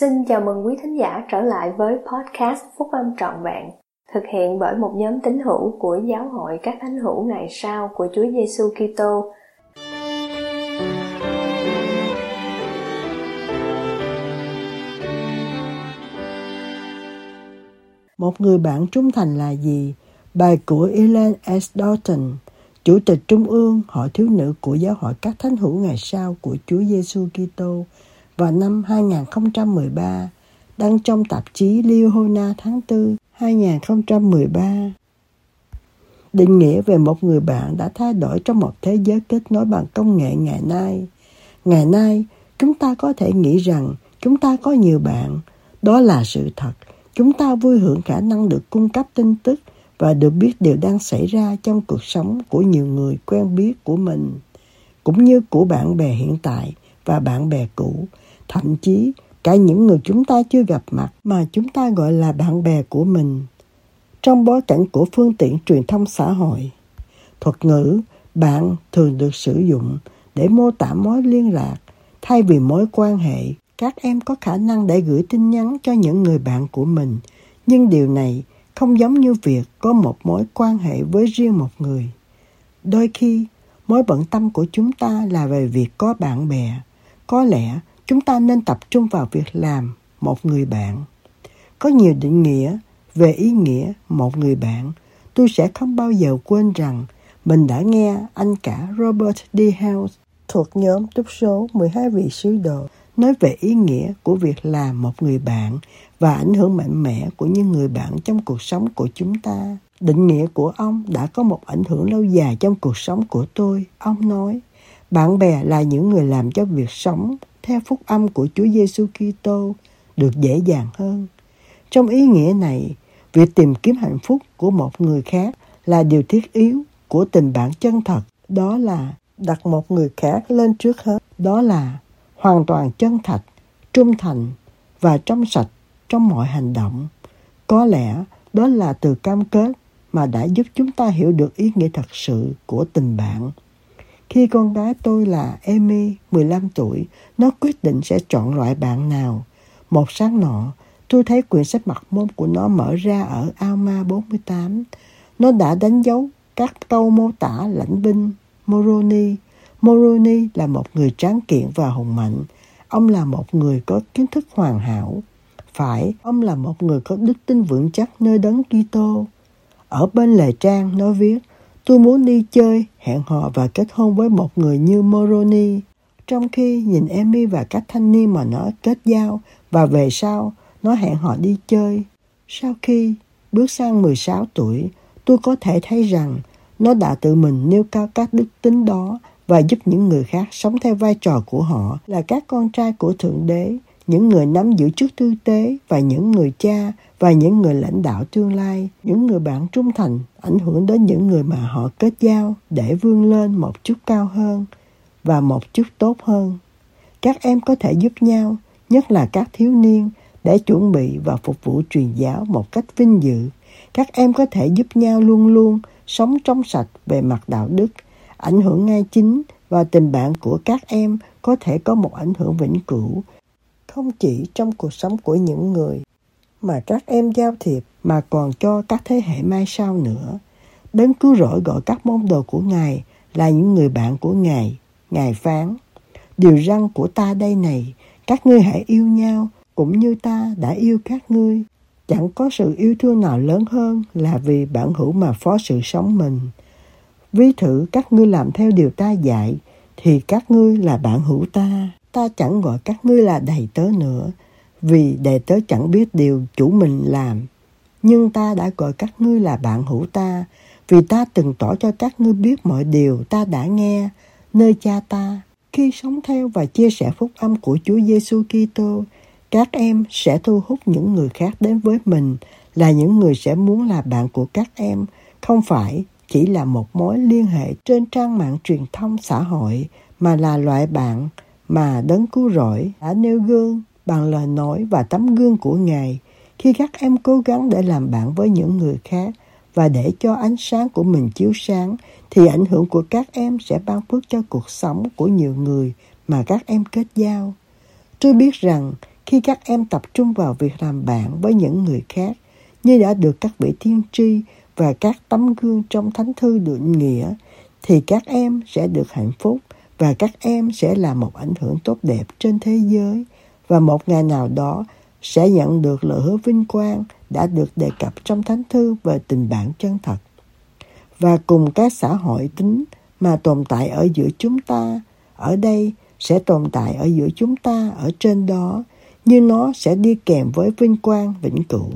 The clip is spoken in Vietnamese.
Xin chào mừng quý thính giả trở lại với podcast Phúc Âm Trọn Vẹn, thực hiện bởi một nhóm tín hữu của Giáo hội các thánh hữu ngày sau của Chúa Giêsu Kitô. Một người bạn trung thành là gì? Bài của Ellen S. Dalton, Chủ tịch Trung ương Hội Thiếu nữ của Giáo hội các thánh hữu ngày sau của Chúa Giêsu Kitô vào năm 2013 đăng trong tạp chí Liona tháng 4 2013. Định nghĩa về một người bạn đã thay đổi trong một thế giới kết nối bằng công nghệ ngày nay. Ngày nay, chúng ta có thể nghĩ rằng chúng ta có nhiều bạn. Đó là sự thật. Chúng ta vui hưởng khả năng được cung cấp tin tức và được biết điều đang xảy ra trong cuộc sống của nhiều người quen biết của mình, cũng như của bạn bè hiện tại và bạn bè cũ thậm chí cả những người chúng ta chưa gặp mặt mà chúng ta gọi là bạn bè của mình. Trong bối cảnh của phương tiện truyền thông xã hội, thuật ngữ bạn thường được sử dụng để mô tả mối liên lạc thay vì mối quan hệ. Các em có khả năng để gửi tin nhắn cho những người bạn của mình, nhưng điều này không giống như việc có một mối quan hệ với riêng một người. Đôi khi, mối bận tâm của chúng ta là về việc có bạn bè. Có lẽ chúng ta nên tập trung vào việc làm một người bạn. Có nhiều định nghĩa về ý nghĩa một người bạn. Tôi sẽ không bao giờ quên rằng mình đã nghe anh cả Robert D. House thuộc nhóm túc số 12 vị sứ đồ nói về ý nghĩa của việc làm một người bạn và ảnh hưởng mạnh mẽ của những người bạn trong cuộc sống của chúng ta. Định nghĩa của ông đã có một ảnh hưởng lâu dài trong cuộc sống của tôi. Ông nói, bạn bè là những người làm cho việc sống theo phúc âm của Chúa Giêsu Kitô được dễ dàng hơn. Trong ý nghĩa này, việc tìm kiếm hạnh phúc của một người khác là điều thiết yếu của tình bạn chân thật, đó là đặt một người khác lên trước hết, đó là hoàn toàn chân thật, trung thành và trong sạch trong mọi hành động. Có lẽ đó là từ cam kết mà đã giúp chúng ta hiểu được ý nghĩa thật sự của tình bạn. Khi con gái tôi là Amy, 15 tuổi, nó quyết định sẽ chọn loại bạn nào. Một sáng nọ, tôi thấy quyển sách mặt môn của nó mở ra ở Alma 48. Nó đã đánh dấu các câu mô tả lãnh binh Moroni. Moroni là một người tráng kiện và hùng mạnh. Ông là một người có kiến thức hoàn hảo. Phải, ông là một người có đức tin vững chắc nơi đấng Kitô. Ở bên lề trang nó viết Tôi muốn đi chơi, hẹn hò và kết hôn với một người như Moroni. Trong khi nhìn Emmy và các thanh niên mà nó kết giao và về sau nó hẹn họ đi chơi. Sau khi bước sang 16 tuổi, tôi có thể thấy rằng nó đã tự mình nêu cao các đức tính đó và giúp những người khác sống theo vai trò của họ là các con trai của Thượng Đế, những người nắm giữ chức tư tế và những người cha và những người lãnh đạo tương lai, những người bạn trung thành ảnh hưởng đến những người mà họ kết giao để vươn lên một chút cao hơn và một chút tốt hơn. Các em có thể giúp nhau, nhất là các thiếu niên, để chuẩn bị và phục vụ truyền giáo một cách vinh dự. Các em có thể giúp nhau luôn luôn sống trong sạch về mặt đạo đức, ảnh hưởng ngay chính và tình bạn của các em có thể có một ảnh hưởng vĩnh cửu, không chỉ trong cuộc sống của những người mà các em giao thiệp mà còn cho các thế hệ mai sau nữa. Đấng cứu rỗi gọi các môn đồ của Ngài là những người bạn của Ngài. Ngài phán, điều răn của ta đây này, các ngươi hãy yêu nhau cũng như ta đã yêu các ngươi. Chẳng có sự yêu thương nào lớn hơn là vì bản hữu mà phó sự sống mình. Ví thử các ngươi làm theo điều ta dạy, thì các ngươi là bạn hữu ta. Ta chẳng gọi các ngươi là đầy tớ nữa, vì đầy tớ chẳng biết điều chủ mình làm. Nhưng ta đã gọi các ngươi là bạn hữu ta, vì ta từng tỏ cho các ngươi biết mọi điều ta đã nghe nơi cha ta. Khi sống theo và chia sẻ phúc âm của Chúa Giêsu Kitô, các em sẽ thu hút những người khác đến với mình là những người sẽ muốn là bạn của các em, không phải chỉ là một mối liên hệ trên trang mạng truyền thông xã hội mà là loại bạn mà đấng cứu rỗi đã nêu gương bằng lời nói và tấm gương của Ngài khi các em cố gắng để làm bạn với những người khác và để cho ánh sáng của mình chiếu sáng, thì ảnh hưởng của các em sẽ ban phước cho cuộc sống của nhiều người mà các em kết giao. Tôi biết rằng, khi các em tập trung vào việc làm bạn với những người khác, như đã được các vị tiên tri và các tấm gương trong thánh thư định nghĩa, thì các em sẽ được hạnh phúc và các em sẽ là một ảnh hưởng tốt đẹp trên thế giới, và một ngày nào đó sẽ nhận được lời hứa vinh quang đã được đề cập trong thánh thư về tình bạn chân thật. Và cùng các xã hội tính mà tồn tại ở giữa chúng ta, ở đây sẽ tồn tại ở giữa chúng ta ở trên đó như nó sẽ đi kèm với vinh quang vĩnh cửu.